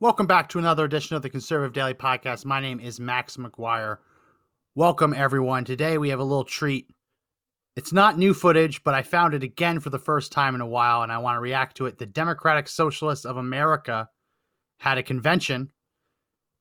Welcome back to another edition of the Conservative Daily Podcast. My name is Max McGuire. Welcome, everyone. Today we have a little treat. It's not new footage, but I found it again for the first time in a while, and I want to react to it. The Democratic Socialists of America had a convention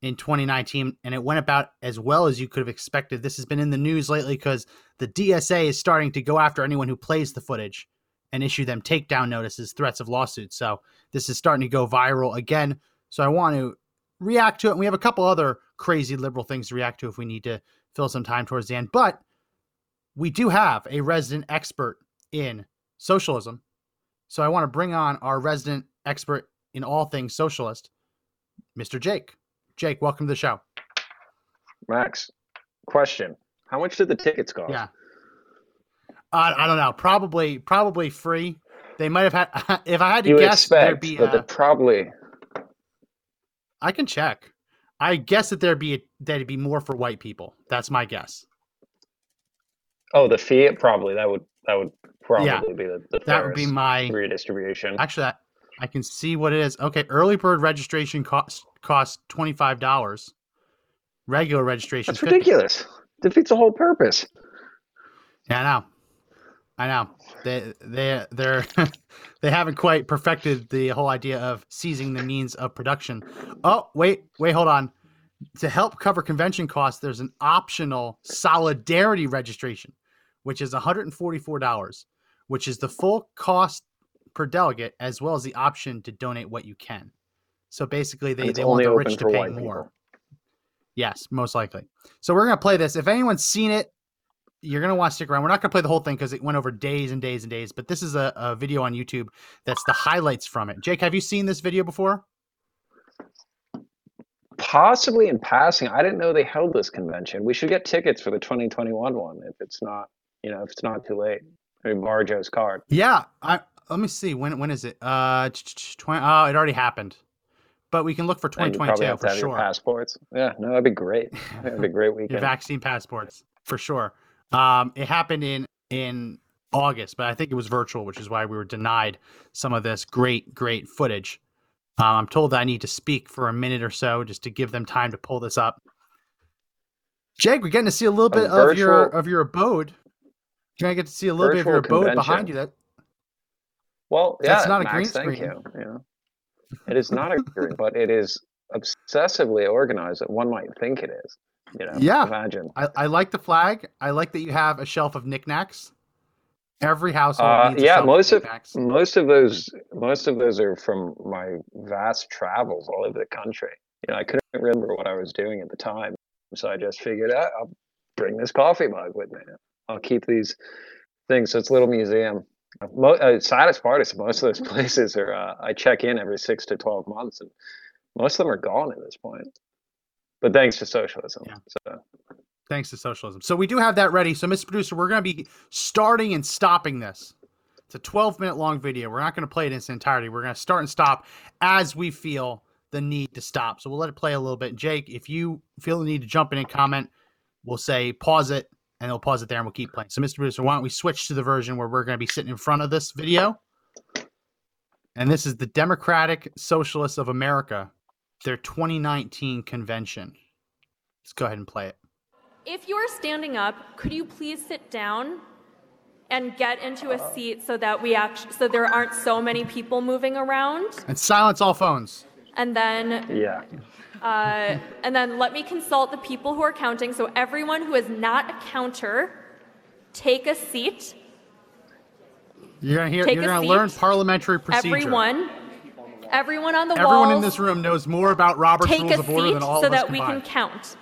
in 2019, and it went about as well as you could have expected. This has been in the news lately because the DSA is starting to go after anyone who plays the footage and issue them takedown notices, threats of lawsuits. So this is starting to go viral again. So I want to react to it. And we have a couple other crazy liberal things to react to if we need to fill some time towards the end. But we do have a resident expert in socialism. So I want to bring on our resident expert in all things socialist, Mr. Jake. Jake, welcome to the show. Max, question: How much did the tickets cost? Yeah. I, I don't know. Probably probably free. They might have had. If I had to you guess, there'd expect, be. uh, probably I can check. I guess that there'd be a, there'd be more for white people. That's my guess. oh the fee probably that would that would probably Yeah, be the, the That would be my. redistribution. Actually, I, I can see what it is. Okay, early bird registration cost costs twenty five dollars. Regular registration. That's 50. ridiculous. Defeats the whole purpose. Yeah, I know. I know. They they they're they haven't quite perfected the whole idea of seizing the means of production. Oh, wait, wait, hold on. To help cover convention costs, there's an optional solidarity registration, which is $144, which is the full cost per delegate, as well as the option to donate what you can. So basically, they, they want the rich to pay more. people. Yes, most likely. So we're gonna play this. If anyone's seen it, you're gonna want to stick around. We're not gonna play the whole thing because it went over days and days and days. But this is a, a video on YouTube that's the highlights from it. Jake, have you seen this video before? Possibly in passing. I didn't know they held this convention. We should get tickets for the 2021 one if it's not, you know, if it's not too late. I mean, borrow Joe's card. Yeah. I let me see. When when is it? Uh, twenty. Oh, it already happened. But we can look for And 2022 for sure. passports. Yeah, no, that'd be great. That'd be a great Your weekend. vaccine passports for sure. Um, it happened in in August, but I think it was virtual, which is why we were denied some of this great great footage. Um, I'm told that I need to speak for a minute or so just to give them time to pull this up. Jake, we're getting to see a little A bit of your of your abode. You're gonna get to see a little bit of your abode behind you. That Well, yeah, That's not a Max, green thank screen. you. Yeah. It is not a green, but it is obsessively organized that one might think it is. You know, Yeah. imagine. I, I like the flag. I like that you have a shelf of knickknacks. Every household Uh, yeah, most of knickknacks. most of those most of those are from my vast travels all over the country. You know, I couldn't remember what I was doing at the time, so I just figured out I'll bring this coffee mug with me. I'll keep these things. So it's a little museum. Mo- uh, saddest part is most of those places are uh, I check in every six to twelve months, and most of them are gone at this point. But thanks to socialism, Yeah. so Thanks to socialism. So we do have that ready. So, Mr. Producer, we're going to be starting and stopping this. It's a 12 minute long video. We're not going to play it in its entirety. We're going to start and stop as we feel the need to stop. So we'll let it play a little bit. Jake, if you feel the need to jump in and comment, we'll say pause it and they'll pause it there and we'll keep playing. So, Mr. Producer, why don't we switch to the version where we're going to be sitting in front of this video? And this is the Democratic Socialists of America, their 2019 convention. Let's go ahead and play it. If you're standing up, could you please sit down and get into a seat so that we actually so there aren't so many people moving around? And silence all phones. And then yeah. uh, and then let me consult the people who are counting. So everyone who is not a counter, take a seat. You're gonna hear. Take you're a gonna seat. learn parliamentary procedure. Everyone, everyone on the Everyone walls, in this room knows more about Robert's take Rules a of Order seat than all so of us that we can count.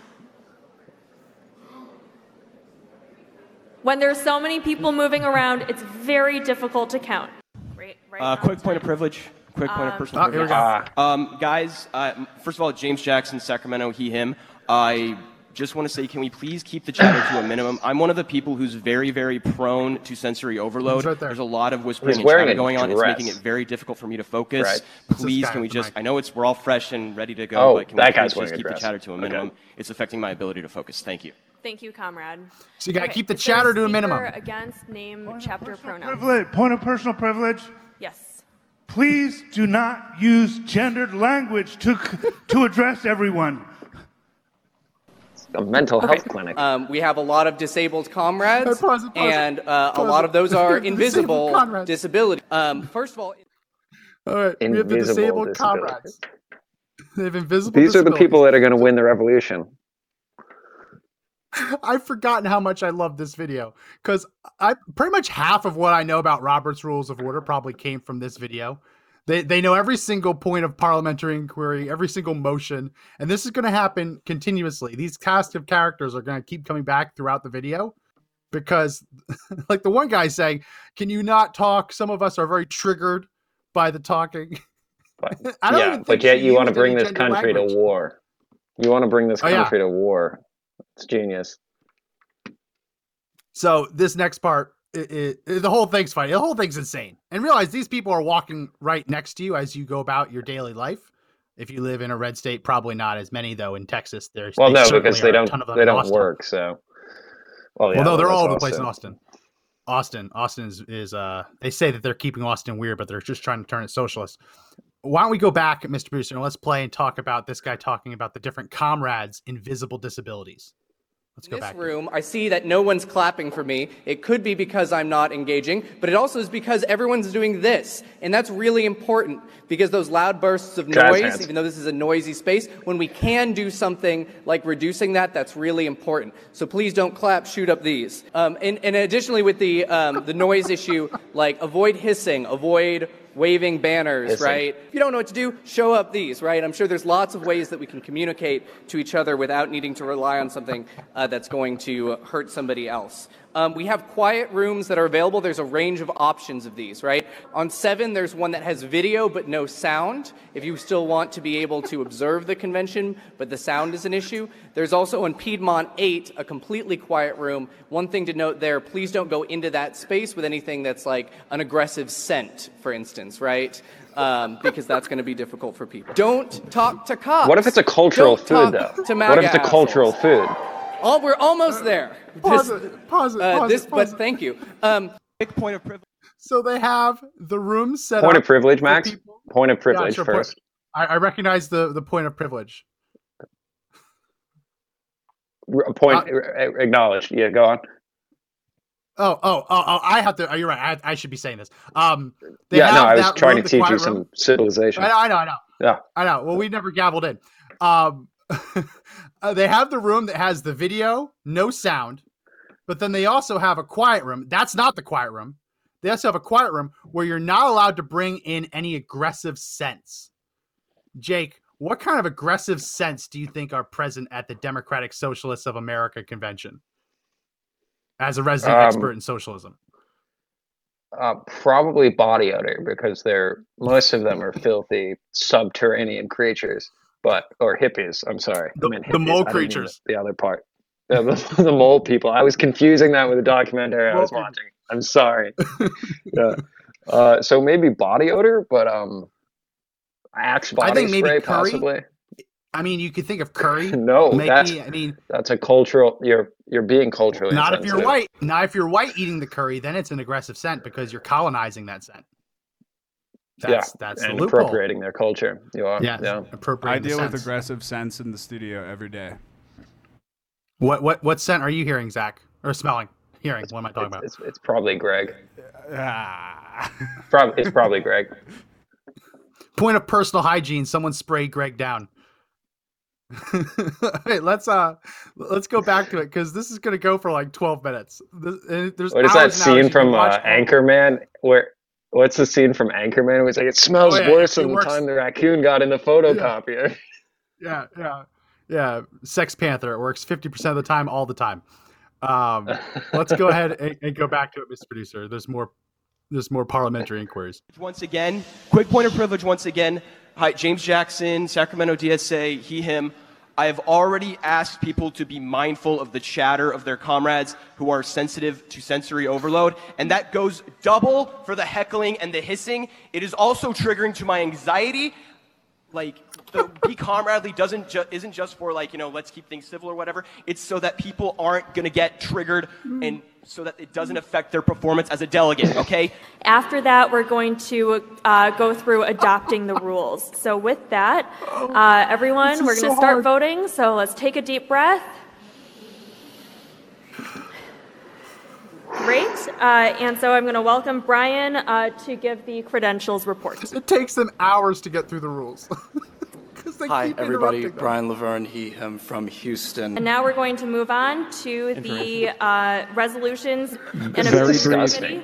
When there's so many people moving around, it's very difficult to count. Right, right Uh, on quick point of privilege. Quick point of personal Oh, here we privilege. go. Ah, Um, guys, uh, first of all, James Jackson, Sacramento, he, him. I just want to say, can we please keep the chatter to a minimum? I'm one of the people who's very, very prone to sensory overload. Right there. There's a lot of whispering and wearing chatter going on. It's making it very difficult for me to focus. Right. Please, can we just? I know it's we're all fresh and ready to go, Oh, but can we that please guy's just wearing a keep the chatter to a Okay. minimum? It's affecting my ability to focus. Thank you. Thank you, comrade. So you got to Okay, keep the is chatter to a minimum. Against name, chapter, pronouns. Privilege, point of personal privilege. Yes. Please do not use gendered language to to address everyone. A mental health clinic. Um, we have a lot of disabled comrades, Hey, pause pause and uh, a lot of those are invisible disability. Um, first of all, All right, we have the Invisible disabled comrades. They have invisible. These are the people that are going to win the revolution. I've forgotten how much I love this video because I pretty much half of what I know about Robert's Rules of Order probably came from this video. They they know every single point of parliamentary inquiry, every single motion, and this is going to happen continuously. These cast of characters are going to keep coming back throughout the video because, like the one guy saying, "Can you not talk?" Some of us are very triggered by the talking. But, I don't yeah, but yet you want to bring this country language. to war. You want to bring this Oh, yeah. country to war. It's genius. So this next part, it, it, the whole thing's funny. The whole thing's insane. And realize these people are walking right next to you as you go about your daily life. If you live in a red state, probably not as many though. In Texas, there's Well, no, because they a don't of them they don't Austin. work. So, well, yeah, well, no, they're all over the place in Austin. Austin, Austin is, is uh they say that they're keeping Austin weird, but they're just trying to turn it socialist. Why don't we go back, Mr. Brewster, and let's play and talk about this guy talking about the different comrades' invisible disabilities. Let's go in this back. room, I see that no one's clapping for me. It could be because I'm not engaging, but it also is because everyone's doing this. And that's really important because those loud bursts of Jazz noise, hands. even though this is a noisy space, when we can do something like reducing that, that's really important. So please don't clap, shoot up these. Um, and, and additionally, with the, um, the noise issue, like avoid hissing, avoid waving banners, right? If you don't know what to do, show up these, right? I'm sure there's lots of ways that we can communicate to each other without needing to rely on something uh, that's going to hurt somebody else. Um, we have quiet rooms that are available. There's a range of options of these, right? On seven, there's one that has video but no sound. If you still want to be able to observe the convention, but the sound is an issue. There's also on Piedmont 8, a completely quiet room. One thing to note there please don't go into that space with anything that's like an aggressive scent, for instance, right? Um, because that's going to be difficult for people. Don't talk to cops. What if it's a cultural Don't food, though? To What if it's a cultural assholes. food? Oh, we're almost there. Pause This- it. Pause it. uh, this, it. Pause but it. thank you. Um, Quick point of privilege. So they have the room set Point up Point of privilege, Max. people- Point of privilege sure, point- first. I, I recognize the the point of privilege. Point Uh, acknowledged. Yeah, go on. Oh, oh, oh, oh I have to. Oh, you're right. I, I should be saying this. Um, they Yeah, no, I was trying room, to teach you room. some civilization. I know, I know, I know. Yeah. I know. Well, we never gabbled in. Um, uh, they have the room that has the video, no sound, but then they also have a quiet room. That's not the quiet room. They also have a quiet room where you're not allowed to bring in any aggressive scents. Jake, what kind of aggressive scents do you think are present at the Democratic Socialists of America convention? As a resident Um, expert in socialism. Uh, probably body odor because they're most of them are filthy subterranean creatures, but or hippies. I'm sorry, The- the mole I didn't mean creatures. The, the other part, the, the, the mole people. I was confusing that with the documentary I was watching. I'm sorry. yeah. Uh, so maybe body odor, but um, Axe body I think maybe spray curry. possibly. I mean, you could think of curry. No, maybe. that's I mean, that's a cultural. You're you're being culturally. not if you're white. Not if you're white eating the curry, then it's an aggressive scent because you're colonizing that scent. That's yeah, that's and loophole. appropriating their culture. You are. Yeah, yeah. I appropriating the deal with aggressive scents in the studio every day. What what what scent are you hearing, Zach? Or smelling? Hearing? What am I talking It's, about? it's, it's probably Greg. Ah. Probably it's probably Greg. Point of personal hygiene. Someone sprayed Greg down. Hey, let's uh let's go back to it because this is gonna go for like 12 minutes. This, there's What is that hours and hours scene from uh, watch Anchorman where? What's the scene from Anchorman? Where it's like it smells Oh, yeah, worse it than the works- time the raccoon got in the photocopier. Yeah, yeah, yeah. Sex Panther. It works 50% of the time, all the time. Um, let's go ahead and, and go back to it, Mr. Producer. There's more. There's more parliamentary inquiries. Once again, quick point of privilege once again. Hi, James Jackson, Sacramento DSA, he, him. I have already asked people to be mindful of the chatter of their comrades who are sensitive to sensory overload, and that goes double for the heckling and the hissing. It is also triggering to my anxiety. Like, the be comradely doesn't ju- isn't just for like you know let's keep things civil or whatever. It's so that people aren't gonna get triggered and so that it doesn't affect their performance as a delegate. Okay. After that, we're going to uh, go through adopting the rules. So, with that, uh, everyone, we're going to so start hard. voting. So, let's take a deep breath. Great. Uh, and so, I'm going to welcome Brian uh, to give the credentials report. It takes them hours to get through the rules. Hi, everybody. Brian Laverne, he, him from Houston. And now we're going to move on to the uh, resolutions and Very appropriations brief. committee.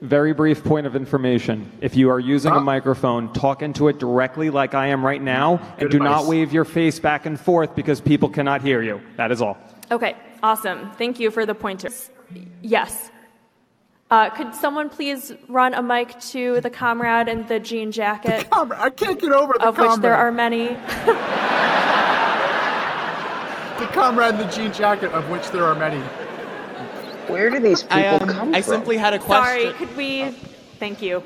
Very brief point of information. If you are using Huh? a microphone, talk into it directly like I am right now, and Good do not wave your face back and forth because people cannot hear you. That is all. Okay, awesome. Thank you for the pointers. Yes. Uh, could someone please run a mic to the comrade in the jean jacket, Comrade, I can't get over the of comrade. which there are many? the comrade in the jean jacket, of which there are many. Where do these people I, um, come I from? simply had a question. Sorry, could we? Thank you.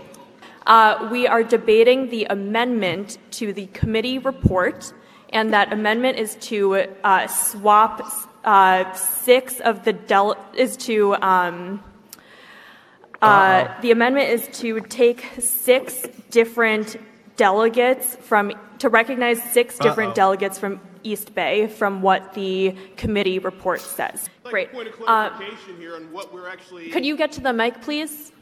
Uh, we are debating the amendment to the committee report, and that amendment is to uh, swap uh, six of the del is to. Um, uh, the amendment is to take six different delegates from to recognize 6 different Uh-oh. delegates from East Bay from what the committee report says. Great. Point of Uh, clarification here on what we're actually. could you get to the mic, please?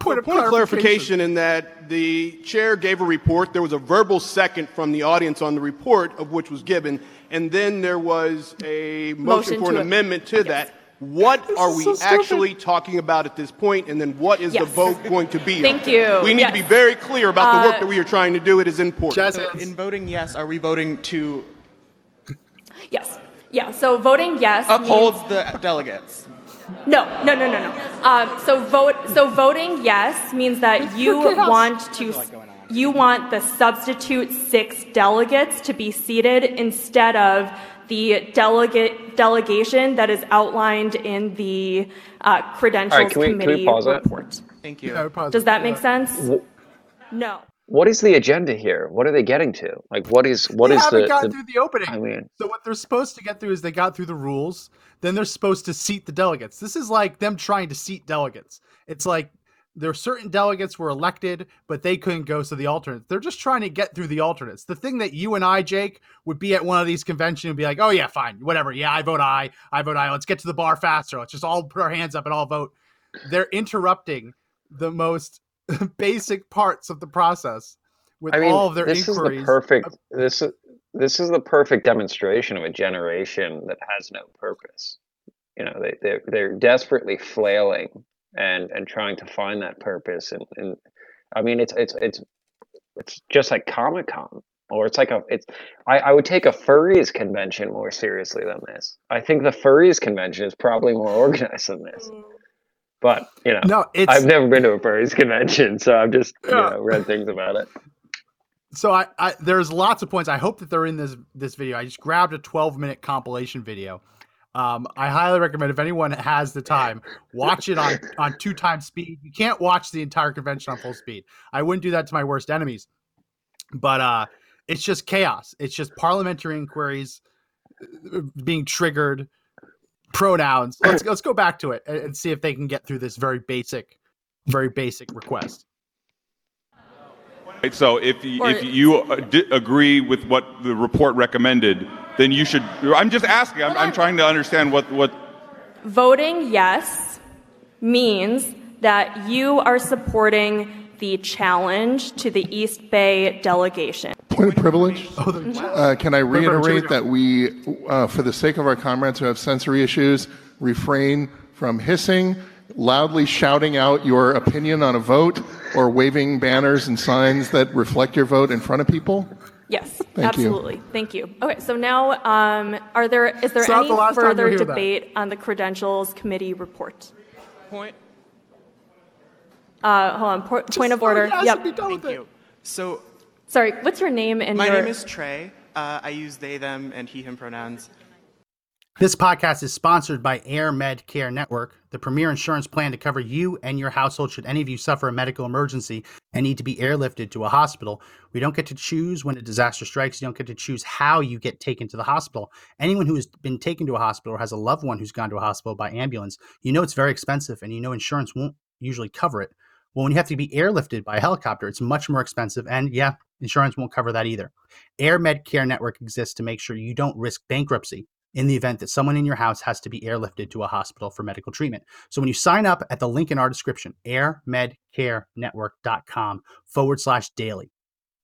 Point, point of clarification in that the chair gave a report. There was a verbal second from the audience on the report of which was given, and then there was a motion, Motion for an to- amendment to that. What are we so actually talking about at this point, and then what is the vote going to be? Thank on? you. We need Yes. to be very clear about the Uh, work that we are trying to do. It is important. Jazz So in voting yes, are we voting to Yes. Yeah. So voting yes. upholds means- the delegates? no, no, no, no, no. Um, so vote. So voting yes means that you want to. You want the substitute six delegates to be seated instead of the delegate delegation that is outlined in the uh, credentials can we- can we committee pause it? report. Thank you. Yeah, pause Does it. that make Yeah. sense? Wh- No. What is the agenda here? What are they getting to? Like, what is what they is haven't the, gotten the- through the opening. I mean, So what they're supposed to get through is they got through the rules. Then they're supposed to seat the delegates. This is like them trying to seat delegates. It's like there are certain delegates were elected, but they couldn't go, so the alternates. They're just trying to get through the alternates. The thing that you and I, Jake, would be at one of these conventions and be like, "Oh yeah, fine, whatever. Yeah, I vote I, I vote I. Let's get to the bar faster. Let's just all put our hands up and all vote." They're interrupting the most basic parts of the process with I mean, all of their this inquiries. is the perfect. This is this is the perfect demonstration of a generation that has no purpose. You know, they they're, they're desperately flailing and and trying to find that purpose. And, and I mean, it's it's it's it's just like Comic Con, or it's like a it's. I, I would take a furries convention more seriously than this. I think the furries convention is probably more organized than this. Mm. But you know, No, it's- I've never been to a furries convention, so I've just you know read things about it. so I, I there's lots of points. I hope that they're in this this video. I just grabbed a 12 minute compilation video. Um, I highly recommend if anyone has the time, watch it on on two times speed. You can't watch the entire convention on full speed. I wouldn't do that to my worst enemies. But uh, it's just chaos. It's just parliamentary inquiries uh, being triggered, pronouns. Let's let's go back to it and, and see if they can get through this very basic, very basic request. Right, so if you, Or- if you uh, di- agree with what the report recommended, then you should. I'm just asking. I'm, I'm trying to understand what what. Voting yes means that you are supporting the challenge to the East Bay delegation. Point of privilege. Uh, can I reiterate that we, uh, for the sake of our comrades who have sensory issues, refrain from hissing, loudly shouting out your opinion on a vote, or waving banners and signs that reflect your vote in front of people? Yes, Thank you. absolutely. Thank you. Okay, so now, um, are there is there It's any the further you'll that. debate on the credentials committee report? Point. Uh, hold on. Po- point of order. Yep. Thank you. So, Sorry. What's your name and my your? name is Trey. Uh, I use they, them, and he, him pronouns. This podcast is sponsored by Air Med Care Network, the premier insurance plan to cover you and your household should any of you suffer a medical emergency and need to be airlifted to a hospital. We don't get to choose when a disaster strikes. You don't get to choose how you get taken to the hospital. Anyone who has been taken to a hospital or has a loved one who's gone to a hospital by ambulance, you know it's very expensive and you know insurance won't usually cover it. Well, when you have to be airlifted by a helicopter, it's much more expensive. And yeah, insurance won't cover that either. Air Med Care Network exists to make sure you don't risk bankruptcy in the event that someone in your house has to be airlifted to a hospital for medical treatment. So when you sign up at the link in our description, airmedcarenetwork.com forward slash daily,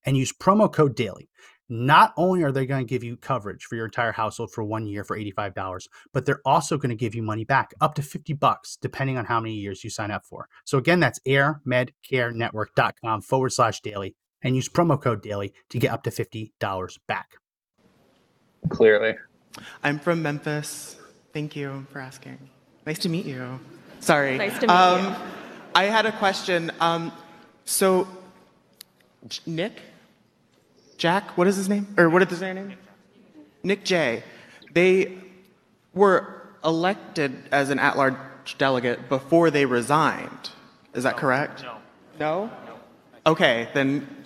and use promo code daily, not only are they going to give you coverage for your entire household for one year for $85, but they're also going to give you money back up to 50 bucks, depending on how many years you sign up for. So again, that's airmedcarenetwork.com forward slash daily and use promo code daily to get up to $50 back. Clearly. I'm from Memphis. Thank you for asking. Nice to meet you. Sorry. Nice to meet um, you. I had a question. Um, so, J- Nick? Jack? What is his name? Or what is his name? Nick J. They were elected as an at large delegate before they resigned. Is that correct? No. No? Okay, then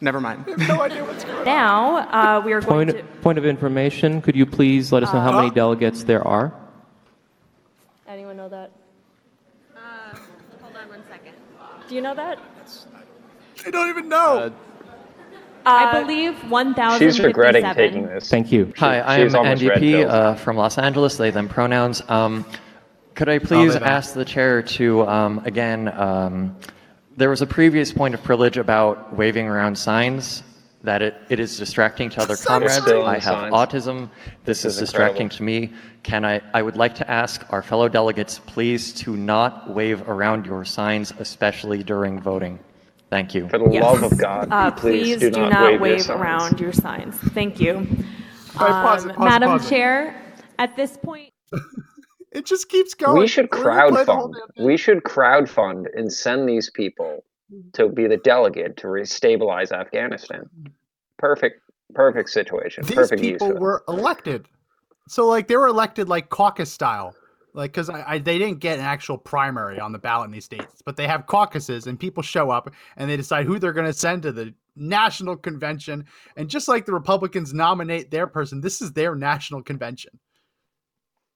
never mind. no idea what's going Now uh, we are going Point, to. point of information, could you please let us know how Uh, many delegates there are? Anyone know that? hold on one second. Do you know that? I don't even know. I believe 1,057. She's regretting taking this. Thank you. Hi, I she's am almost red NDP pilled. uh, from Los Angeles, they, them pronouns. Um, could I please ask the chair to, um, again, um, there was a previous point of privilege about waving around signs, that it, it is distracting to other Sign comrades. I have signs. autism. This, This is, is distracting to me. Can I, I would like to ask our fellow delegates, please, to not wave around your signs, especially during voting. Thank you. For the Yes. love of God, Uh, please, please do not, wave, your signs. around your signs. Thank you. right, pause it, Um, pause it, Madam pause it. Chair, at this point. It just keeps going. We should We're gonna play the whole crowdfund. We should crowdfund and send these people mm-hmm. to be the delegate to restabilize Afghanistan. Perfect, perfect situation. These perfect people were elected. So like they were elected like caucus style. Like because I, I they didn't get an actual primary on the ballot in these states, but they have caucuses and people show up and they decide who they're going to send to the national convention. And just like the Republicans nominate their person, this is their national convention.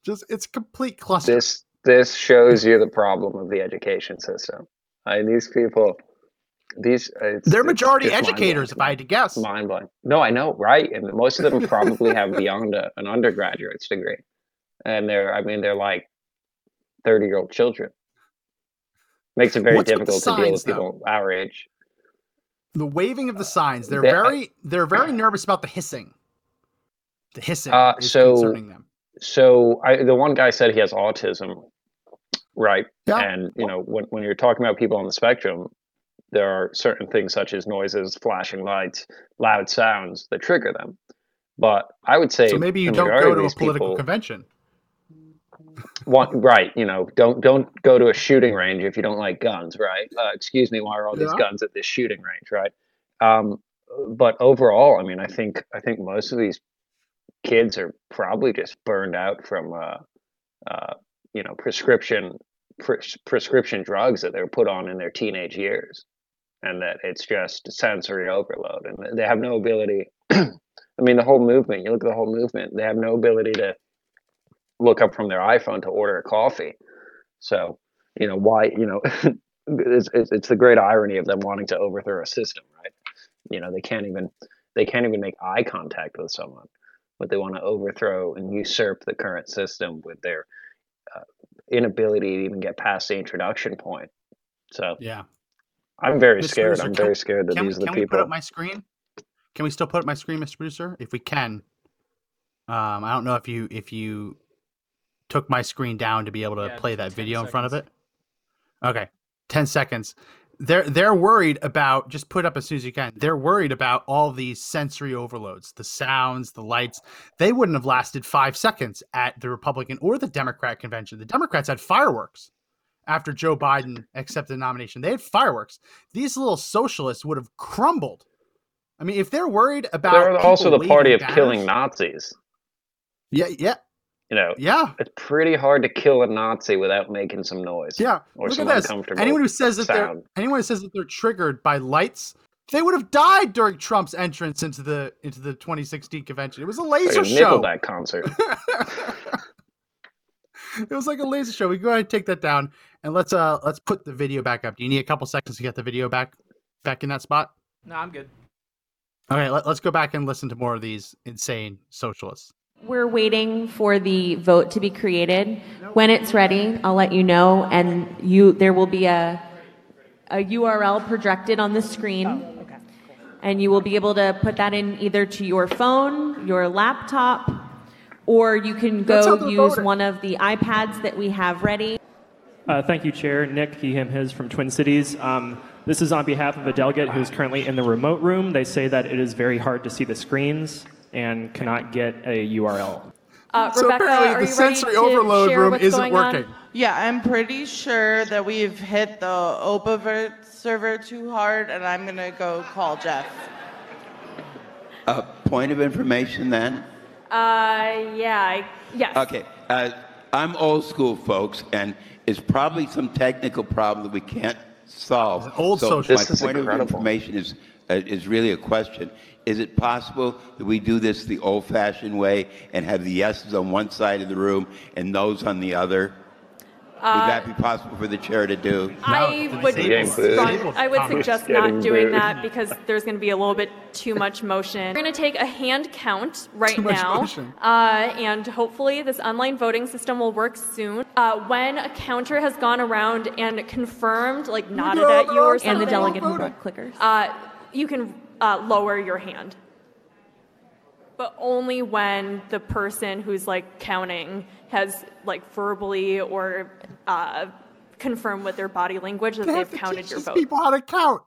Just it's complete cluster. This this shows you the problem of the education system. I these people, these it's, They're majority educators, if I had to guess. mind blowing. No, I know, right? And most of them probably have beyond a, an undergraduate's degree, and they're I mean they're like thirty year old children. Makes it very What's difficult to deal with signs, though? people our age. The waving of the signs. They're they- very they're very nervous about the hissing. The hissing Uh, is so concerning them. So I, the one guy said he has autism, right? Yeah. And you know, when when you're talking about people on the spectrum, there are certain things such as noises, flashing lights, loud sounds that trigger them. But I would say So maybe you don't go to a political people convention. Want, right? You know, don't don't go to a shooting range if you don't like guns, right? Uh, excuse me, why are all these Yeah. guns at this shooting range, right? Um, but overall, I mean, I think I think most of these kids are probably just burned out from uh, uh, you know prescription pres- prescription drugs that they were put on in their teenage years, and that it's just sensory overload, and they have no ability. I mean, the whole movement. You look at the whole movement; they have no ability to look up from their iPhone to order a coffee. So, you know, why, you know, it's, it's, it's the great irony of them wanting to overthrow a system, right? You know, they can't even, they can't even make eye contact with someone, but they want to overthrow and usurp the current system with their uh, inability to even get past the introduction point. So Yeah. I'm very Mr. scared. Producer, I'm can- very scared that can, these are the can we people. put up my screen? Can we still put up my screen, Mr. Producer? If we can. Um, I don't know if you if you took my screen down to be able to Yeah, play that 10 video in front of it. Okay, ten seconds. They're they're worried about just put up as soon as you can. They're worried about all these sensory overloads, the sounds, the lights. They wouldn't have lasted five seconds at the Republican or the Democrat convention. The Democrats had fireworks after Joe Biden accepted the nomination. They had fireworks. These little socialists would have crumbled. I mean, if they're worried about They're also the party of killing Nazis. Yeah, yeah, You know, yeah. it's pretty hard to kill a Nazi without making some noise. Yeah, or look some at this. uncomfortable Anyone who says that sound. they're anyone who says that they're triggered by lights, they would have died during Trump's entrance into the into the 2016 convention. It was a Like laser a show. Nickelback concert. It was like a laser show. We go ahead and take that down and let's uh let's put the video back up. Do you need a couple seconds to get the video back back in that spot? No, I'm good. Okay, let, let's go back and listen to more of these insane socialists. We're waiting for the vote to be created. When it's ready, I'll let you know, and you there will be a a URL projected on the screen. And you will be able to put that in either to your phone, your laptop, or you can go use voting. one of the iPads that we have ready. Uh, thank you, Chair. Nick, he, him, his from Twin Cities. Um, this is on behalf of a delegate who's currently in the remote room. They say that it is very hard to see the screens and cannot get a URL. Uh, So Rebecca, apparently are the you sensory overload room isn't going on? working. Yeah, I'm pretty sure that we've hit the OpaVote server too hard, and I'm gonna go call Jeff. A point of information then? Uh, yeah, I, yes. Okay. Uh, I'm old school, folks, and it's probably some technical problem that we can't solve. Old so social. my This is point of information is uh, is really a question. Is it possible that we do this the old-fashioned way and have the yeses on one side of the room and noes on the other? Uh, Would that be possible for the chair to do? I would, strong- I would suggest not doing booed. that because there's going to be a little bit too much motion. We're going to take a hand count right Too much now, motion. uh, and hopefully this online voting system will work soon. Uh, when a counter has gone around and confirmed, like nodded at you or something, And the delegate clickers. uh, you can uh, lower your hand. But only when the person who's like counting has like verbally or uh, confirmed with their body language that They they've counted your these vote. people how to count.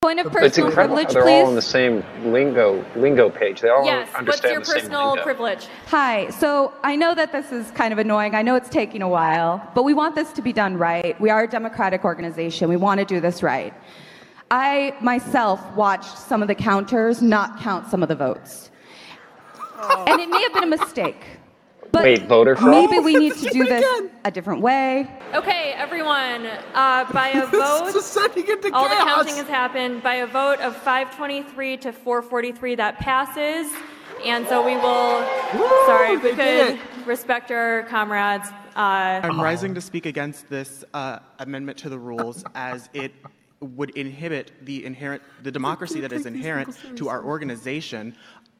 Point of It's personal incredible how privilege, they're all on the same lingo lingo page. They all Yes, what's your the personal lingo. privilege? Hi. So I know that this is kind of annoying. I know it's taking a while, but we want this to be done right. We are a democratic organization. We want to do this right. I myself watched some of the counters not count some of the votes. And it may have been a mistake. But Wait, voter fraud? maybe we need to do this a different way. Okay, everyone, uh, by a vote, all the counting has happened. By a vote of 523 to 443, that passes. And so we will, sorry, we could respect our comrades. Uh, I'm rising to speak against this uh, amendment to the rules as it would inhibit the inherent the democracy that is inherent to our organization.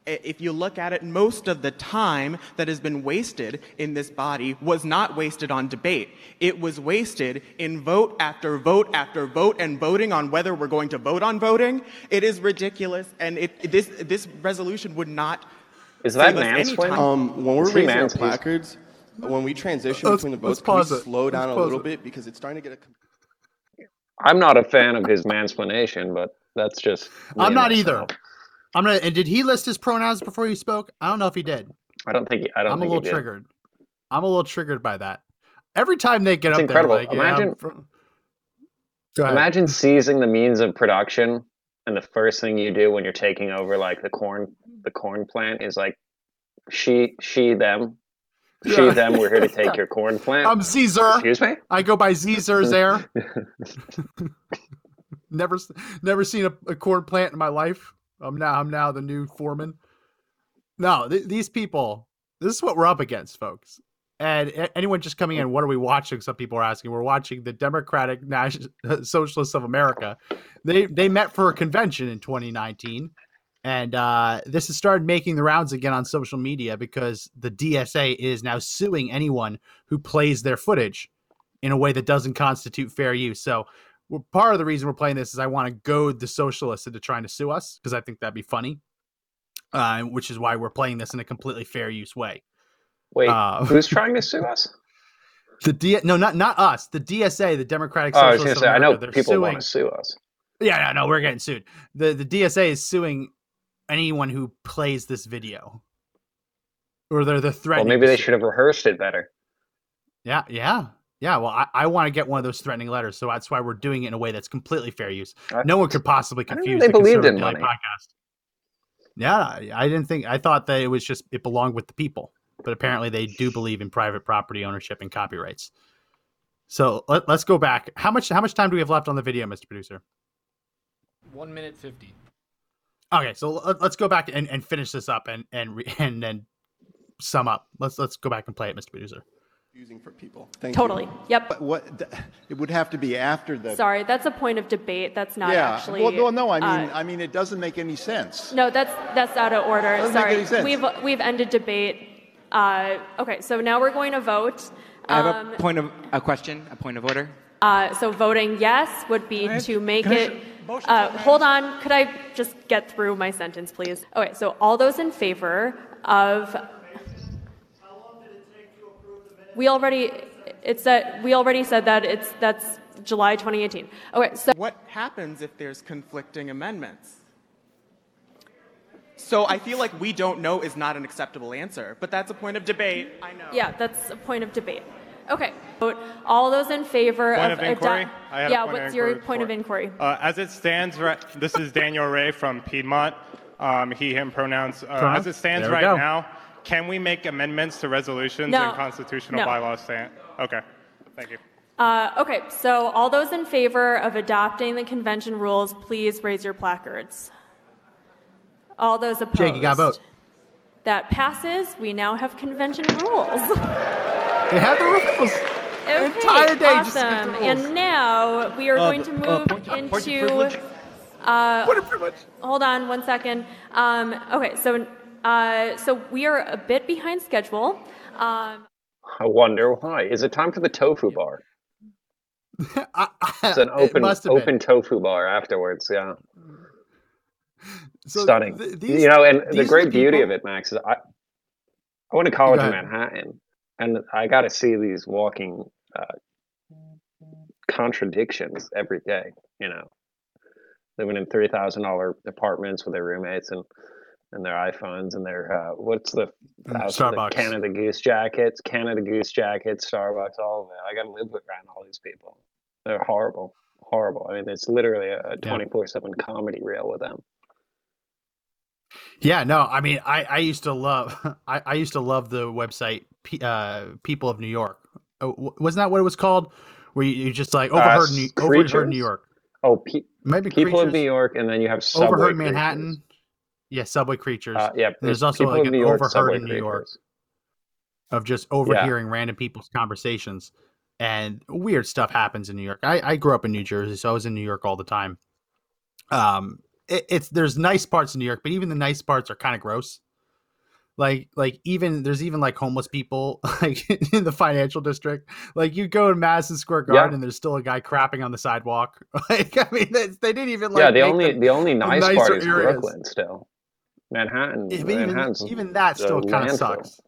If you look at it, most of the time that has been wasted in this body was not wasted on debate. It was wasted in vote after vote after vote and voting on whether we're going to vote on voting. It is ridiculous, and it, this this resolution would not. Is that save us mansplaining? Um, when we're Is raising our placards, when we transition Let's- between the votes, can we slow down a little it. bit because it's starting to get a. I'm not a fan of his mansplanation, but that's just. I'm not myself. either. I'm gonna. And did he list his pronouns before he spoke? I don't know if he did. I don't think. He, I don't I'm a little triggered. I'm a little triggered by that. Every time they get It's up incredible. there, like, yeah, Imagine- from- Imagine seizing the means of production, and the first thing you do when you're taking over, like the corn, the corn plant, is like, she, she, them, she, them. We're here to take your corn plant. I'm Caesar. Excuse me. I go by Caesar's there. never, never seen a, a corn plant in my life. I'm now, I'm now the new foreman. No, th- these people. This is what we're up against, folks. And anyone just coming in, what are we watching? Some people are asking. We're watching the Democratic National Socialists of America. They they met for a convention in 2019, and uh, this has started making the rounds again on social media because the DSA is now suing anyone who plays their footage in a way that doesn't constitute fair use. So, part of the reason we're playing this is I want to goad the socialists into trying to sue us because I think that'd be funny. Uh, which is why we're playing this in a completely fair use way. Wait, Uh, who's trying to sue us? The D no, not not us. The DSA, the Democratic Oh, I was say, I know people suing. want to sue us. Yeah, no, no, we're getting sued. The the DSA is suing anyone who plays this video, or they're the threat. Well, maybe they should have rehearsed it better. Yeah, yeah, yeah. Well, I, I want to get one of those threatening letters, so that's why we're doing it in a way that's completely fair use. no one could possibly I confuse. they the believed in Daily money. Podcast. Yeah, I I didn't think. I thought that it was just it belonged with the people, but apparently they do believe in private property ownership and copyrights. So let, let's go back. How much how much time do we have left on the video, Mr. Producer? One minute fifty. Okay, so let, us go back and, and finish this up and and re- and then sum up. Let's let's go back and play it, Mr. Producer. Using for people. Thank Totally. You. Yep. But what th- it would have to be after the. Sorry, that's a point of debate. That's not yeah. actually. well, no, no. I mean, uh, I mean, it doesn't make any sense. No, that's that's out of order. Doesn't make Sorry, any sense. we've we've ended debate. Uh, okay, so now we're going to vote. I have Um, a point of a question, a point of order. Uh, so voting yes would be to make can I it. Uh, hold on, could I just get through my sentence, please? Okay, so all those in favor of. We already, it's that we already said that it's that's July 2018. Okay, so What happens if there's conflicting amendments? So I feel like we don't know is not an acceptable answer, but that's a point of debate. I know. yeah, that's a point of debate. Okay, all those in favor Point of, of inquiry? ado- I had a yeah, point of what's your inquiry point of inquiry? Uh, as it stands, right, this is Daniel Ray from Piedmont. Um, he, him pronouns. Uh, Pronouns? as it stands right go. now, can we make amendments to resolutions No. and constitutional No. bylaws? Stand? Okay, thank you. Uh, okay, so all those in favor of adopting the convention rules, please raise your placards. All those opposed. Jake, you got a vote. That passes. We now have convention rules. They have the rules. Okay, entire day just to get awesome. the rules. And now we are Uh, going to uh, move point- point of into. privilege. Uh, Hold on one second. Um, okay, so uh, so we are a bit behind schedule. Um, I wonder why. Is it time for the tofu bar? It's an It open must have been. open tofu bar afterwards. Yeah, So stunning. th- these- you know, and the great the beauty people- of it, Max, is I I went to college in. Manhattan, and I got to see these walking uh, contradictions every day. You know, living in three thousand dollar apartments with their roommates and and their iPhones and their uh, what's the house with the Starbucks. Canada Goose jackets, Canada Goose jackets, Starbucks, all of it. I got to live with around all these people. They're horrible, horrible. I mean, it's literally a twenty four seven comedy reel with them. Yeah, no, I mean, I, I used to love, I, I used to love the website, uh, People of New York. Oh, wasn't that what it was called? Where you, you just like overheard, Uh, New, overheard New York, Oh, pe- maybe people of New York, and then you have subway overheard creatures. Manhattan. Yeah, Subway Creatures. Uh, yeah, there's also like an York, overheard in New York Creatures. of just overhearing random people's conversations, and weird stuff happens in New York. I, I grew up in New Jersey, so I was in New York all the time. Um, it, it's there's nice parts in New York, but even the nice parts are kind of gross. Like like even there's even like homeless people like in the financial district. Like you go in Madison Square Yeah. Garden, and there's still a guy crapping on the sidewalk. Like I mean, they, they didn't even like yeah, the only the only nice part is areas. Brooklyn. Still, Manhattan. Yeah, even, even that still kind of sucks.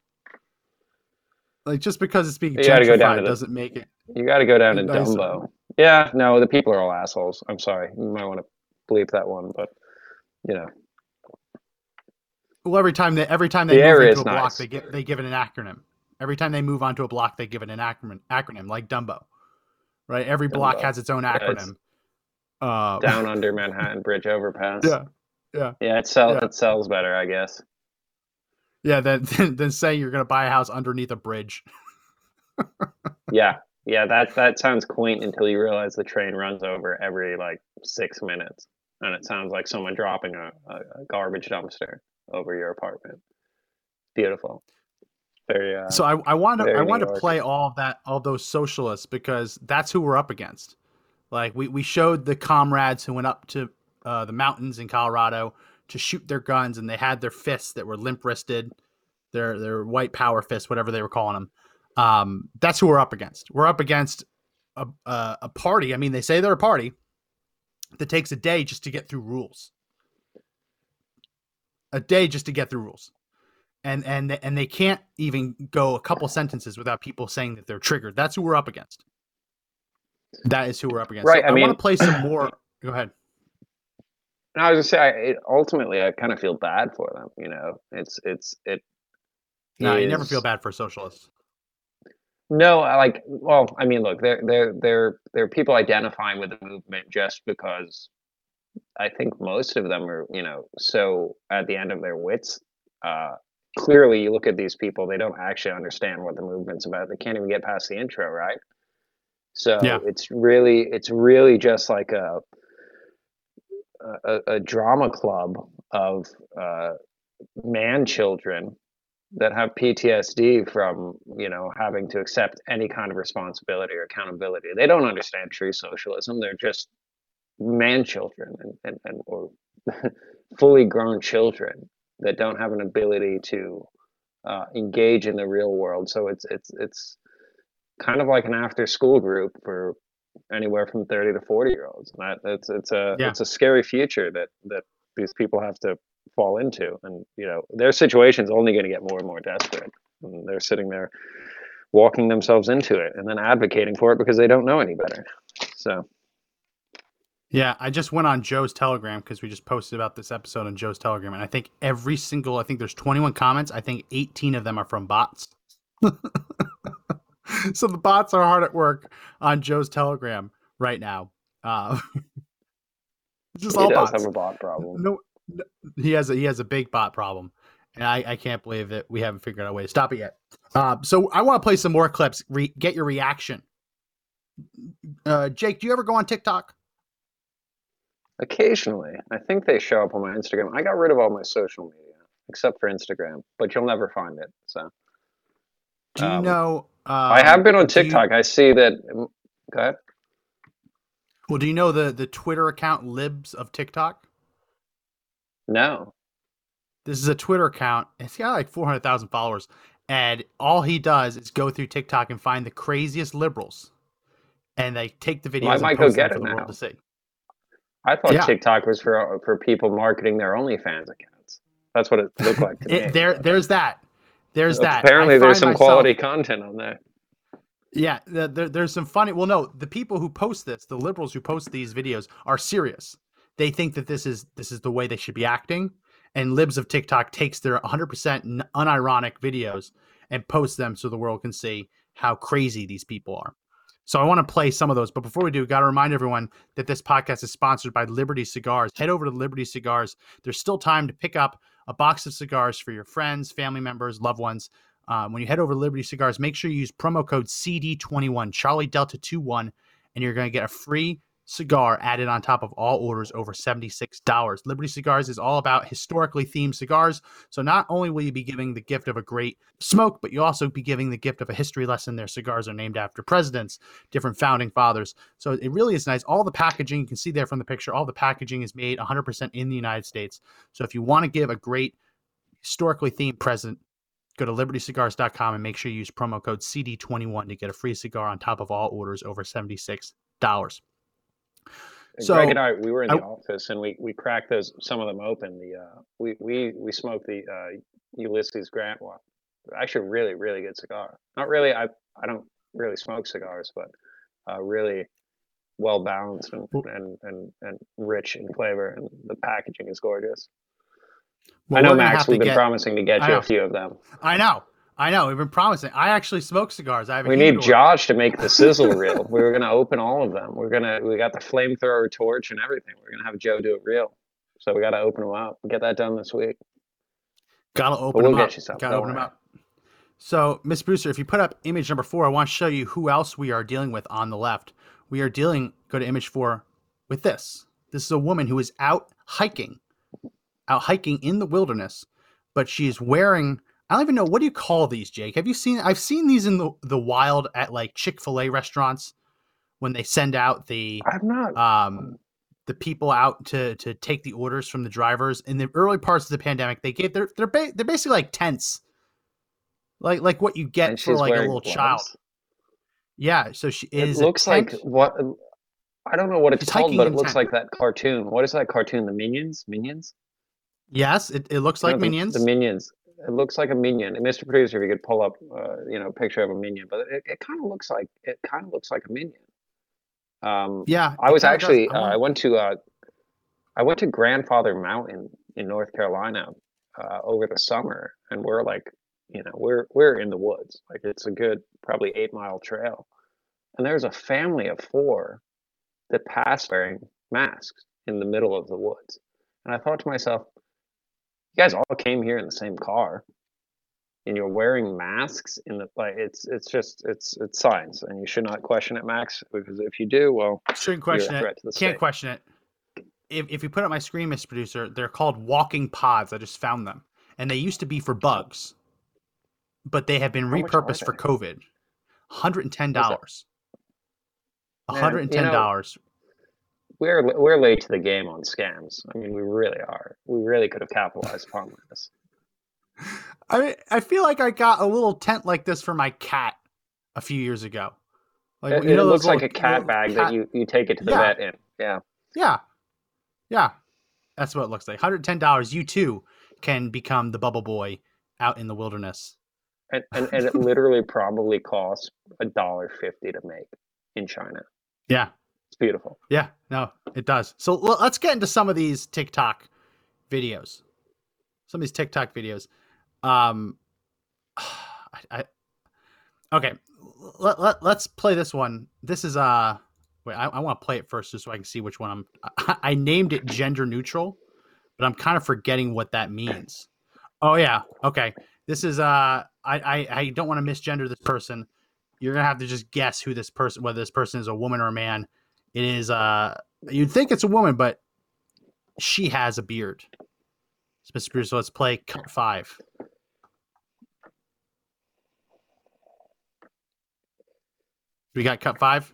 Like just because it's being You gotta go down gentrified to the- doesn't make it. You got to go down to nicer. Dumbo. Yeah, no, the people are all assholes. I'm sorry. You might want to bleep that one, but you know, Well, every time they every time they The move into a block, nice. they give they give it an acronym. Every time they move onto a block, they give it an acronym. Acronym like Dumbo, right? Every block has its own Yeah, acronym. uh, down under Manhattan Bridge overpass. Yeah, yeah, yeah. It sells. Yeah. It sells better, I guess. yeah. Then then say you're gonna buy a house underneath a bridge. Yeah, yeah. That that sounds quaint until you realize the train runs over every like six minutes, and it sounds like someone dropping a, a garbage dumpster over your apartment. Beautiful. Very. Uh, so I, I want to I want to play all of that all those socialists because that's who we're up against. Like we, we showed the comrades who went up to uh, the mountains in Colorado to shoot their guns and they had their fists that were limp wristed, their their white power fists, whatever they were calling them. Um, that's who we're up against. We're up against a, a a party. I mean, they say they're a party that takes a day just to get through rules. A day just to get through rules. and and and they can't even go a couple sentences without people saying that they're triggered. That's who we're up against. That is who we're up against. Right, So I I, want mean- to play some more. Go ahead. No, I was just say, I, ultimately, I kind of feel bad for them. You know, it's it's it. No, you never feel bad for socialists. No, I like. Well, I mean, look, they're they're they're they're people identifying with the movement just because I think most of them are, you know, so at the end of their wits. Uh, clearly, you look at these people; they don't actually understand what the movement's about. They can't even get past the intro, right? So Yeah. it's really it's really just like a a, a drama club of uh, man children that have PTSD from you know having to accept any kind of responsibility or accountability. They don't understand true socialism. They're just man children and, and, and or fully grown children that don't have an ability to uh, engage in the real world. So it's it's it's kind of like an after school group for anywhere from 30 to 40 year olds and that it's it's a Yeah. it's a scary future that that these people have to fall into and you know their situation's only going to get more and more desperate and they're sitting there walking themselves into it and then advocating for it because they don't know any better so Yeah, I just went on Joe's Telegram because we just posted about this episode on Joe's Telegram, and I think every single, I think there's 21 comments. I think 18 of them are from bots. so the bots are hard at work on Joe's Telegram right now. Uh, just he all does bots. have a bot problem No, no, he has a he has a big bot problem, and I, I can't believe that we haven't figured out a way to stop it yet. Uh, so I want to play some more clips. Re- get your reaction. Uh, Jake, do you ever go on TikTok? Occasionally i think they show up on my instagram i got rid of all my social media except for instagram but you'll never find it so Do you Um, know? Um, i have been on you- tiktok i see that go ahead well, do you know the the Twitter account Libs of TikTok? no This is a Twitter account. It's got like four hundred thousand followers, and all he does is go through TikTok and find the craziest liberals, and they take the videos I and might go post them get for it the now. world to see. I thought Yeah. TikTok was for for people marketing their OnlyFans accounts. That's what it looked like to me. There, there's that. There's that. Apparently, there's some myself- quality content on there. Yeah, there, there's some funny. Well, no, the people who post this, the liberals who post these videos, are serious. They think that this is this is the way they should be acting, and libs of TikTok takes their 100% unironic videos and posts them so the world can see how crazy these people are. So I want to play some of those, but before we do, got to remind everyone that this podcast is sponsored by Liberty Cigars. Head over to Liberty Cigars. There's still time to pick up a box of cigars for your friends, family members, loved ones. Um, when you head over to Liberty Cigars, make sure you use promo code CD21, Charlie Delta 21, and you're going to get a free cigar added on top of all orders over $76. Liberty Cigars is all about historically themed cigars. So not only will you be giving the gift of a great smoke, but you'll also be giving the gift of a history lesson. Their cigars are named after presidents, different founding fathers. So it really is nice. All the packaging, you can see there from the picture, all the packaging is made 100% in the United States. So if you want to give a great historically themed present, go to libertycigars.com and make sure you use promo code CD21 to get a free cigar on top of all orders over $76. And So, Greg and I, we were in the I- office and we, we cracked those some of them open. The uh, we we we smoked the uh, Ulysses Grant one. Actually, really really good cigar. Not really. I I don't really smoke cigars, but uh, really well balanced and, and and and rich in flavor, and the packaging is gorgeous. Well, I know Max. We've been get- promising to get you a few of them. I know. I know. We've been promising. I actually smoke cigars. I have We need. Josh to make the sizzle reel. We were gonna open all of them. We're gonna we got the flamethrower torch and everything. We're gonna have Joe do it real. So we got to open them up. Get that done this week. Gotta open we'll them get up. you some, Gotta open them up. So, Miss Brewster, if you put up image number four, I want to show you who else we are dealing with on the left. We are dealing, go to image four, with this. This is a woman who is out hiking, out hiking in the wilderness, but she is wearing, I don't even know, what do you call these, Jake? Have you seen, I've seen these in the, the wild at like Chick fil A restaurants when they send out the, I've not, um, the people out to to take the orders from the drivers in the early parts of the pandemic they gave they're they're, ba- they're basically like tents like like what you get for like a little child yeah so she It is a looks like what I don't know what it's She's called, but it looks tent. like that cartoon. What is that cartoon? The Minions? Minions? yes it, it looks No, like the- minions The Minions. It looks like a minion. And Mr. Producer, if you could pull up, uh, you know, a picture of a minion, but it, it kind of looks like it kind of looks like a minion. Um, Yeah, I was actually I uh, I went to uh, I went to Grandfather Mountain in North Carolina uh, over the summer, and we're like, you know, we're we're in the woods. Like it's a good probably eight mile trail, and there's a family of four that passed wearing masks in the middle of the woods, and I thought to myself, you guys all came here in the same car, and you're wearing masks in the like it's it's just it's it's science, and you should not question it, Max, because if you do, well, Shouldn't question it. Can't state. question it. If, if you put up my screen, Mr. Producer, they're called walking pods. I just found them, and they used to be for bugs, but they have been How repurposed for? COVID. Hundred and ten dollars. Man, hundred and you ten know, dollars. We're we're late to the game on scams. I mean, we really are. We really could have capitalized upon this. I mean, I feel like I got a little tent like this for my cat a few years ago. Like it you know it looks like a cat little bag cat- that you, you take it to the Yeah. vet in. Yeah. Yeah, yeah, that's what it looks like. Hundred ten dollars. You too can become the bubble boy out in the wilderness. And, and, and it literally probably costs a dollar fifty to make in China. Yeah, It's beautiful. Yeah, no, it does. So let's get into some of these TikTok videos. Some of these TikTok videos. Um, I, I okay. Let, let, let's play this one. This is uh wait, I, I want to play it first just so I can see which one I'm I, I named it gender neutral, but I'm kind of forgetting what that means. Oh yeah, okay. This is uh I I, I don't want to misgender this person. You're gonna have to just guess who this person whether this person is a woman or a man. It is uh you'd think it's a woman, but she has a beard. Mr. Bruce, let's play cut five. We got cut five.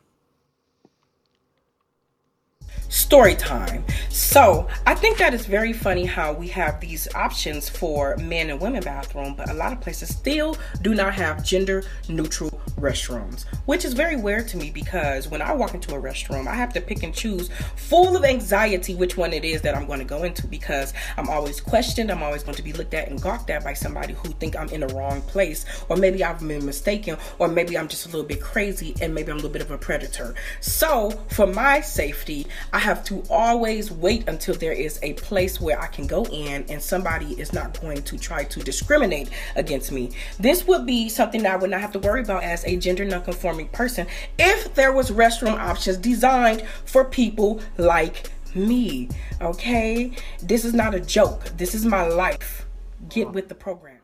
Story time. So, I think that is very funny how we have these options for men and women bathroom, but a lot of places still do not have gender neutral restrooms, which is very weird to me because when I walk into a restroom, I have to pick and choose full of anxiety which one it is that I'm going to go into because I'm always questioned, I'm always going to be looked at and gawked at by somebody who think I'm in the wrong place or maybe I've been mistaken or maybe I'm just a little bit crazy and maybe I'm a little bit of a predator. So, for my safety, I have to always wait until there is a place where I can go in and somebody is not going to try to discriminate against me. This would be something that I would not have to worry about as a gender nonconforming person if there was restroom options designed for people like me. Okay? This is not a joke. This is my life. Get with the program.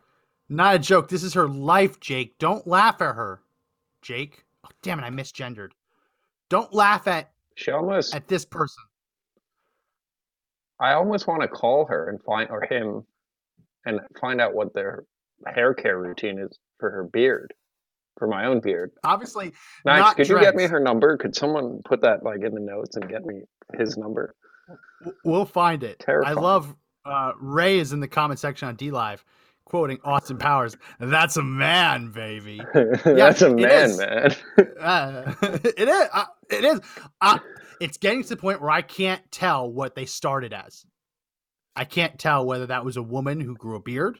Not a joke. This is her life, Jake. Don't laugh at her, Jake. Oh, damn it, I misgendered. Don't laugh at She almost at this person. I almost want to call her and find or him and find out what their hair care routine is for her beard. For my own beard. Obviously, not could you get me her number? Could someone put that like in the notes and get me his number? We'll find it. Terrifying. I love uh, Ray is in the comment section on DLive quoting Austin Powers. That's a man, baby. That's a man, man. Uh, it is. Uh, it is. Uh, it's getting to the point where I can't tell what they started as. I can't tell whether that was a woman who grew a beard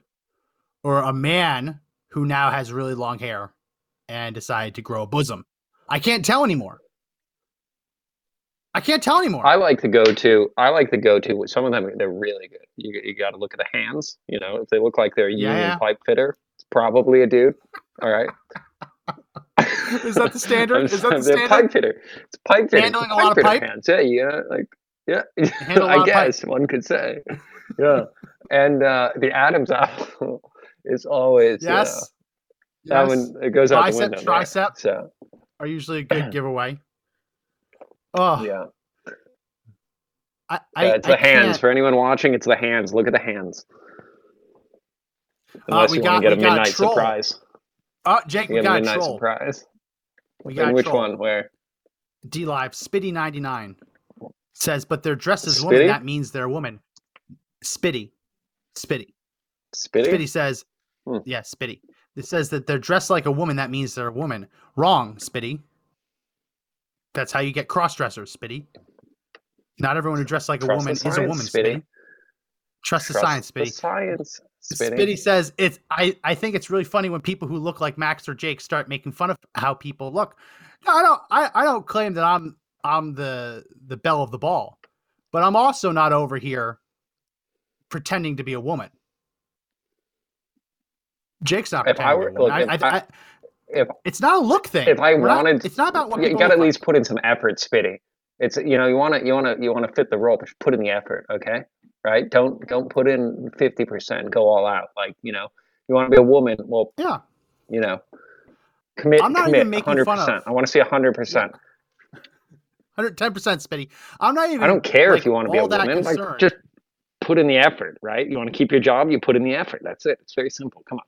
or a man who now has really long hair and decided to grow a bosom. I can't tell anymore. I can't tell anymore. I like the go-to. I like the go-to. Some of them they're really good. You you got to look at the hands. You know, if they look like they're a union Yeah. pipe fitter, it's probably a dude. All right. Is that the standard? Is that the standard? pipe fitter. It's pipe fitter. Handling It's a lot of fitter pipe? hands. Yeah, yeah, like yeah. I of pipe. guess one could say. Yeah. and uh, the Adam's apple is always you Yes. that one it goes out the window. tricep So are usually a good giveaway. Oh, yeah. I, I, Yeah, it's I the hands. can't- For anyone watching, it's the hands. Look at the hands. Unless Uh, we you got- want to get a midnight troll. surprise. Oh, Jake, we got a midnight troll. surprise. We got a which troll. one? Where? DLive Spitty ninety nine says, but they're dressed as women. That means they're a woman. Spitty, Spitty, Spitty? Spitty says, Hmm. yeah, Spitty. It says that they're dressed like a woman. That means they're a woman. Wrong, Spitty. That's how you get cross dressers, Spitty. Not everyone who dressed like a Trust woman the is a woman, Spitty. Spitty. Trust the Trust science, the Spitty. science. Spitty? Spitty says it's. I I think it's really funny when people who look like Max or Jake start making fun of how people look. No, I don't. I, I don't claim that I'm I'm the the belle of the ball, but I'm also not over here pretending to be a woman. Jake's not If I pretending were, to be a woman. look, I, I, I, if it's not a look thing. if I We're not- wanted, it's not about what you got to at least put in some effort, Spitty. It's you know you want to you want to you want to fit the role, but put in the effort, okay? Right? Don't don't put in fifty percent, go all out. Like you know, you want to be a woman, well, yeah, you know, commit, I'm not commit, even making hundred fun of-. I want to see hundred percent. 110 percent Spitty. I'm not even. I don't care like, if you want to be a woman. Like, just put in the effort, right? You want to keep your job, you put in the effort. That's it. It's very simple. Come on.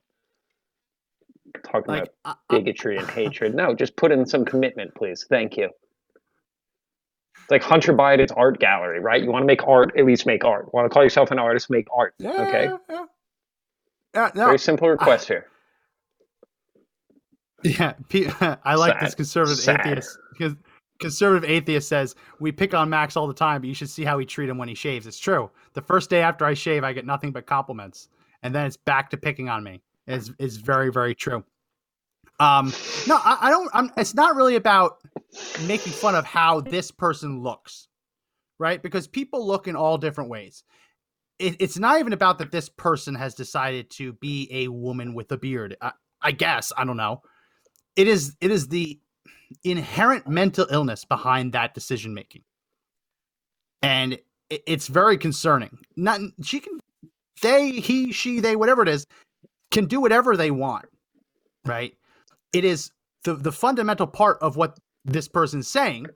Talking Like, about uh, uh, bigotry and hatred. No, just put in some commitment, please. Thank you. It's like Hunter Biden's art gallery, right? You want to make art, at least make art. Want to call yourself an artist, make art. okay. Yeah, no, Very simple request here. Yeah, P- I like this conservative Sad. atheist because conservative atheist says we pick on Max all the time, but you should see how we treat him when he shaves. It's true. The first day after I shave, I get nothing but compliments, and then it's back to picking on me. It's is very very true. Um, no, I, I don't. I'm, it's not really about making fun of how this person looks, right? Because people look in all different ways. It, it's not even about that this person has decided to be a woman with a beard. I, I guess I don't know it is it is the inherent mental illness behind that decision making and it, it's very concerning not she can they he she they whatever it is can do whatever they want right it is the the fundamental part of what this person's saying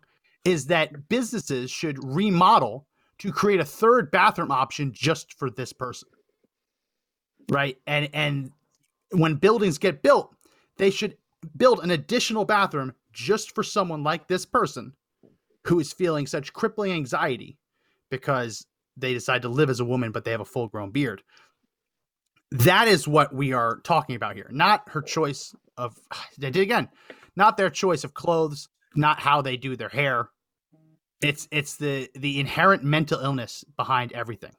is that businesses should remodel to create a third bathroom option just for this person. Right? And and when buildings get built they should build an additional bathroom just for someone like this person who is feeling such crippling anxiety because they decide to live as a woman but they have a full grown beard that is what we are talking about here not her choice of i did again not their choice of clothes not how they do their hair it's it's the the inherent mental illness behind everything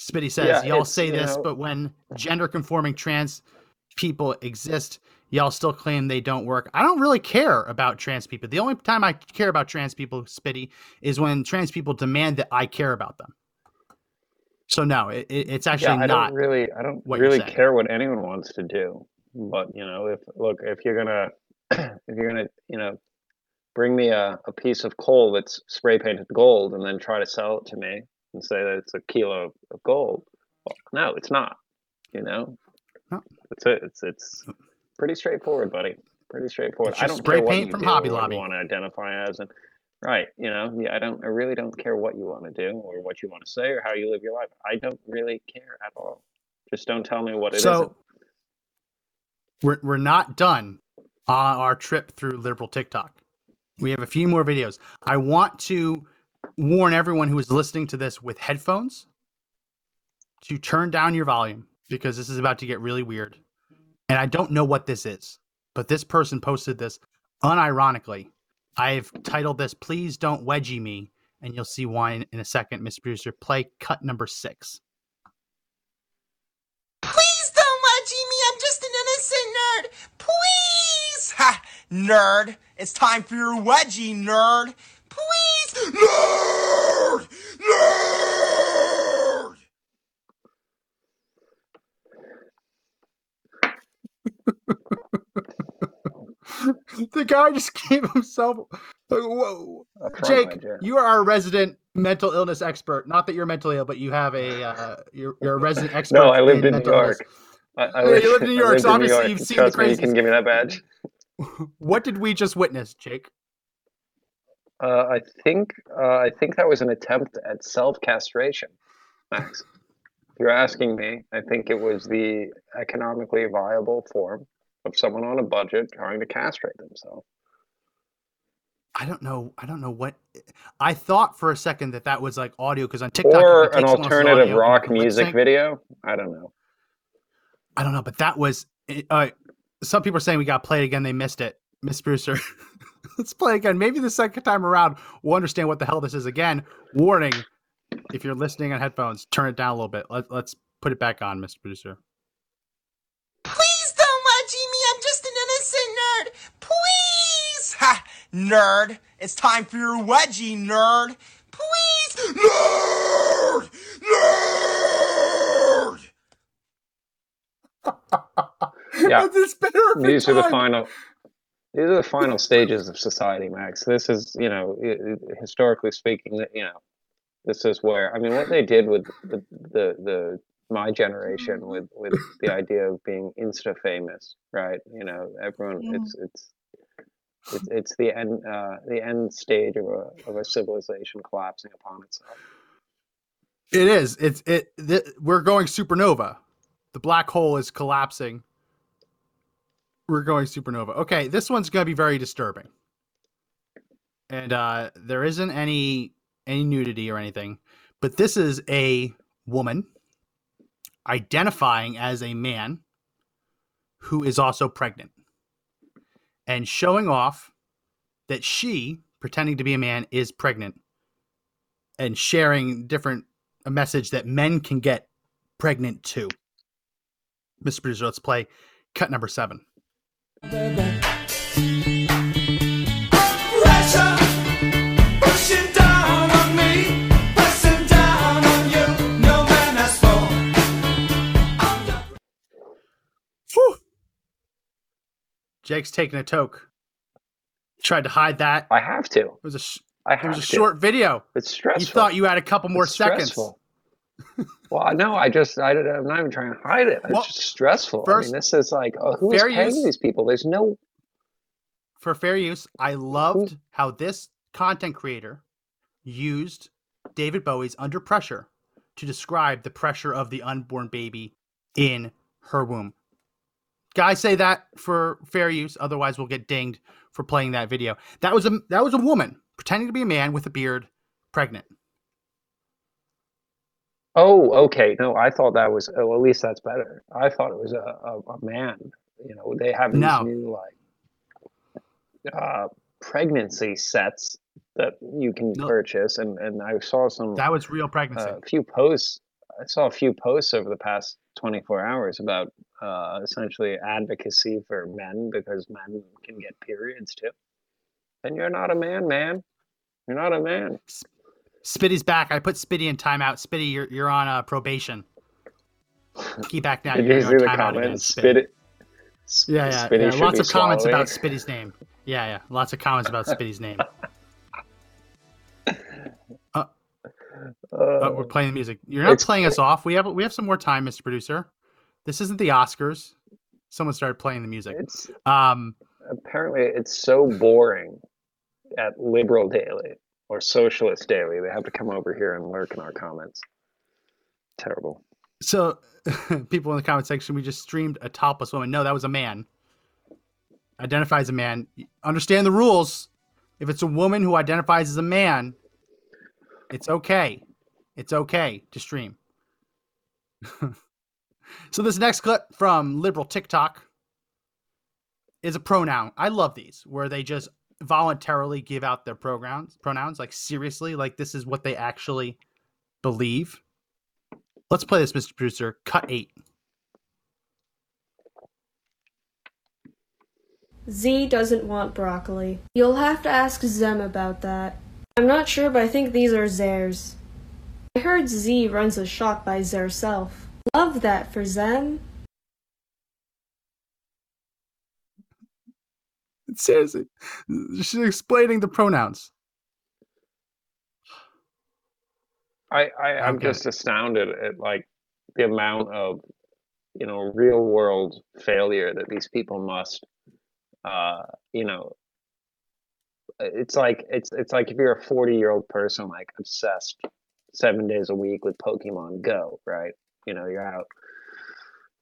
Spitty says, Yeah, y'all say this, know- but when gender conforming trans people exist, y'all still claim they don't work. I don't really care about trans people. The only time I care about trans people, Spitty, is when trans people demand that I care about them. So no, it, it- it's actually yeah, I not don't really, I don't really care what anyone wants to do. But you know, if look, if you're gonna, if you're gonna, you know, bring me a, a piece of coal that's spray painted gold and then try to sell it to me and say that it's a kilo of, gold, well, no, it's not. You know, that's it. It's it's pretty straightforward, buddy. Pretty straightforward. I don't spray care what you from do Hobby Lobby. want to identify as, and right, you know, yeah, I don't, I really don't care what you want to do or what you want to say or how you live your life. I don't really care at all. Just don't tell me what it so not we're we're not done on our trip through liberal TikTok. We have a few more videos. I want to warn everyone who is listening to this with headphones to turn down your volume because this is about to get really weird. And I don't know what this is, but this person posted this unironically. I've titled this "Please Don't Wedgie Me," and you'll see why in, in a second, Mr. Producer. Play cut number six. Please don't wedgie me. I'm just an innocent nerd. Please. Ha! Nerd. It's time for your wedgie, nerd. Please. Nerd! Nerd! the guy just gave himself. Like, whoa, Jake, you are our resident mental illness expert. Not that you're mentally ill, but you have a uh, you're, you're a resident expert. No, I lived in New York. I, I Yeah, lived, you lived in New York, so obviously York. you've seen the Trust me, you can give me that badge. What did we just witness, Jake? Uh, I think uh, I think that was an attempt at self castration, Max. If you're asking me, I think it was the economically viable form of someone on a budget trying to castrate themselves. I don't know. I don't know what. I thought for a second that that was like audio because on TikTok Or an take someone else's alternative rock music video. I don't know. I don't know, but that was. Uh, some people are saying we got played again. They missed it, Miss Brewster. Let's play again. Maybe the second time around we'll understand what the hell this is again. Warning: if you're listening on headphones, turn it down a little bit. Let, let's put it back on, Mr. Producer. Please don't wedgie me. I'm just an innocent nerd. Please. Ha! Nerd. It's time for your wedgie, nerd. Please. Nerd! Nerd! Yeah. This better These are the final. These are the final stages of society, Max. This is, you know, i- i- historically speaking, you know, this is where I mean, what they did with the the, the my generation with with the idea of being insta famous, right? You know, everyone, it's it's it's it's the end uh, the end stage of a of a civilization collapsing upon itself. It is. It's it. Th- we're going supernova. The black hole is collapsing. We're going supernova. Okay, this one's going to be very disturbing. And uh there isn't any any nudity or anything, but this is a woman identifying as a man who is also pregnant and showing off that she pretending to be a man is pregnant and sharing different a message that men can get pregnant too. Mr. Producer, let's play cut number seven. Jake's taking a toke. Tried to hide that. I have to. It was a sh- I it was a to. short video. It's stressful. You thought you had a couple more It's seconds. well, no, I just I, I'm not even trying to hide it. It's Well, just stressful. I first- mean, this is like, uh, oh, who's paying use. these people? There's no. For fair use, I loved how this content creator used David Bowie's Under Pressure to describe the pressure of the unborn baby in her womb. Guys say that for fair use, otherwise we'll get dinged for playing that video. That was a that was a woman pretending to be a man with a beard, pregnant. Oh, okay. No, I thought that was. Oh, at least that's better. I thought it was a, a, a man. You know, they have these No. new like uh, pregnancy sets that you can purchase, and and I saw some. That was real pregnancy. a few posts. I saw a few posts over the past 24 hours about uh, essentially advocacy for men because men can get periods too. And you're not a man, man. You're not a man. Spitty's back. I put Spitty in timeout. Spitty, you're you're on uh, probation. Keep back now. Did You're you see the comments? Spitty. Spit it. Yeah, yeah, Spitty yeah. Lots of comments swallowing. about Spitty's name. Yeah, yeah. Lots of comments about Spitty's name. Uh, oh, we're playing the music. You're not playing us off. We have we have some more time, Mr. Producer. This isn't the Oscars. Someone started playing the music. Um, Apparently, it's so boring at Liberal Daily or Socialist Daily. They have to come over here and lurk in our comments. Terrible. so people in the comment section, we just streamed a topless woman. No, that was a man. Identifies a man. Understand the rules. If it's a woman who identifies as a man, it's okay. It's okay to stream. so this next clip from liberal TikTok is a pronoun. I love these where they just voluntarily give out their pronouns. Pronouns like seriously, like this is what they actually believe. Let's play this, Mr. Producer. Cut eight. Z doesn't want broccoli. You'll have to ask Zem about that. I'm not sure, but I think these are Zers. I heard Z runs a shop by Zerself. Love that for Zem. Seriously, she's explaining the pronouns. I, I I'm Okay. just astounded at like the amount of you know real world failure that these people must uh you know it's like it's it's like if you're a 40 year old person like obsessed seven days a week with Pokemon Go, right? You know, you're out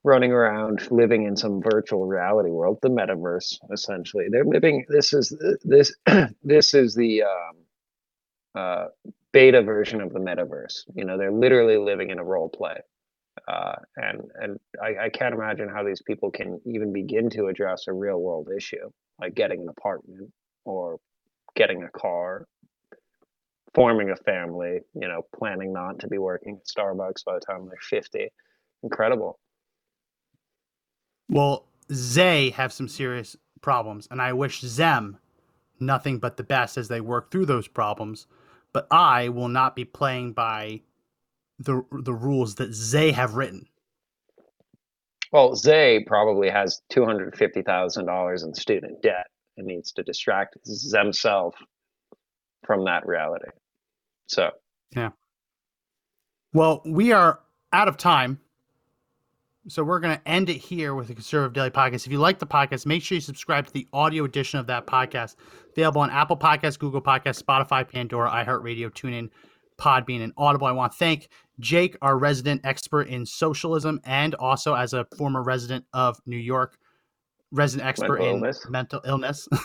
running around living in some virtual reality world, the metaverse essentially. They're living this is this this is the um uh beta version of the metaverse. You know, they're literally living in a role play. Uh, and and I, I can't imagine how these people can even begin to address a real world issue like getting an apartment or getting a car. Forming a family, you know, planning not to be working at Starbucks by the time they're 50. Incredible. Well, they have some serious problems, and I wish them nothing but the best as they work through those problems. But I will not be playing by the the rules that they have written. Well, Zay probably has two hundred fifty thousand dollars in student debt and needs to distract himself from that reality. So Yeah. Well, we are out of time. So we're going to end it here with the Conservative Daily Podcast. If you like the podcast, make sure you subscribe to the audio edition of that podcast. Available on Apple Podcasts, Google Podcasts, Spotify, Pandora, iHeartRadio, TuneIn, Podbean, and Audible. I want to thank Jake, our resident expert in socialism, and also as a former resident of New York, resident expert Mental in illness. mental illness.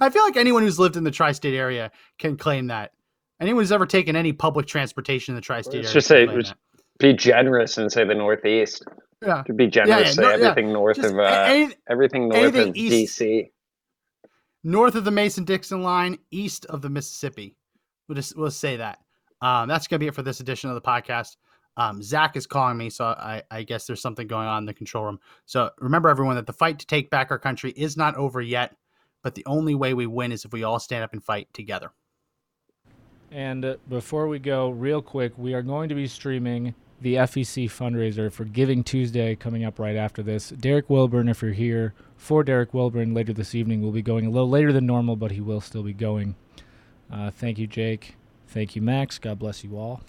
I feel like anyone who's lived in the tri-state area can claim that. Anyone who's ever taken any public transportation in the tri-state let's area just say claim let's that. be generous and say the Northeast. Yeah. To be generous, yeah, say no- yeah. everything north Just of uh, any- everything north of east- DC. north of the Mason-Dixon line, east of the Mississippi. We'll just we'll say that. Um, that's gonna be it for this edition of the podcast. Um, Zach is calling me, so I, I guess there's something going on in the control room. So remember, everyone, that the fight to take back our country is not over yet. But the only way we win is if we all stand up and fight together. And uh, before we go, real quick, we are going to be streaming the FEC fundraiser for Giving Tuesday coming up right after this. Derek Wilburn, if you're here for Derek Wilburn later this evening, will be going a little later than normal, but he will still be going. Uh, thank you, Jake. Thank you, Max. God bless you all.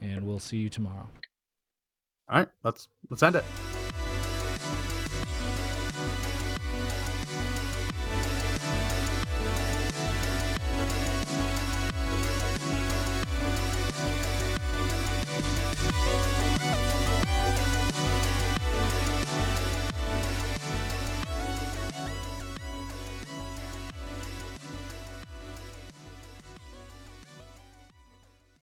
And we'll see you tomorrow. All right, let's let's end it.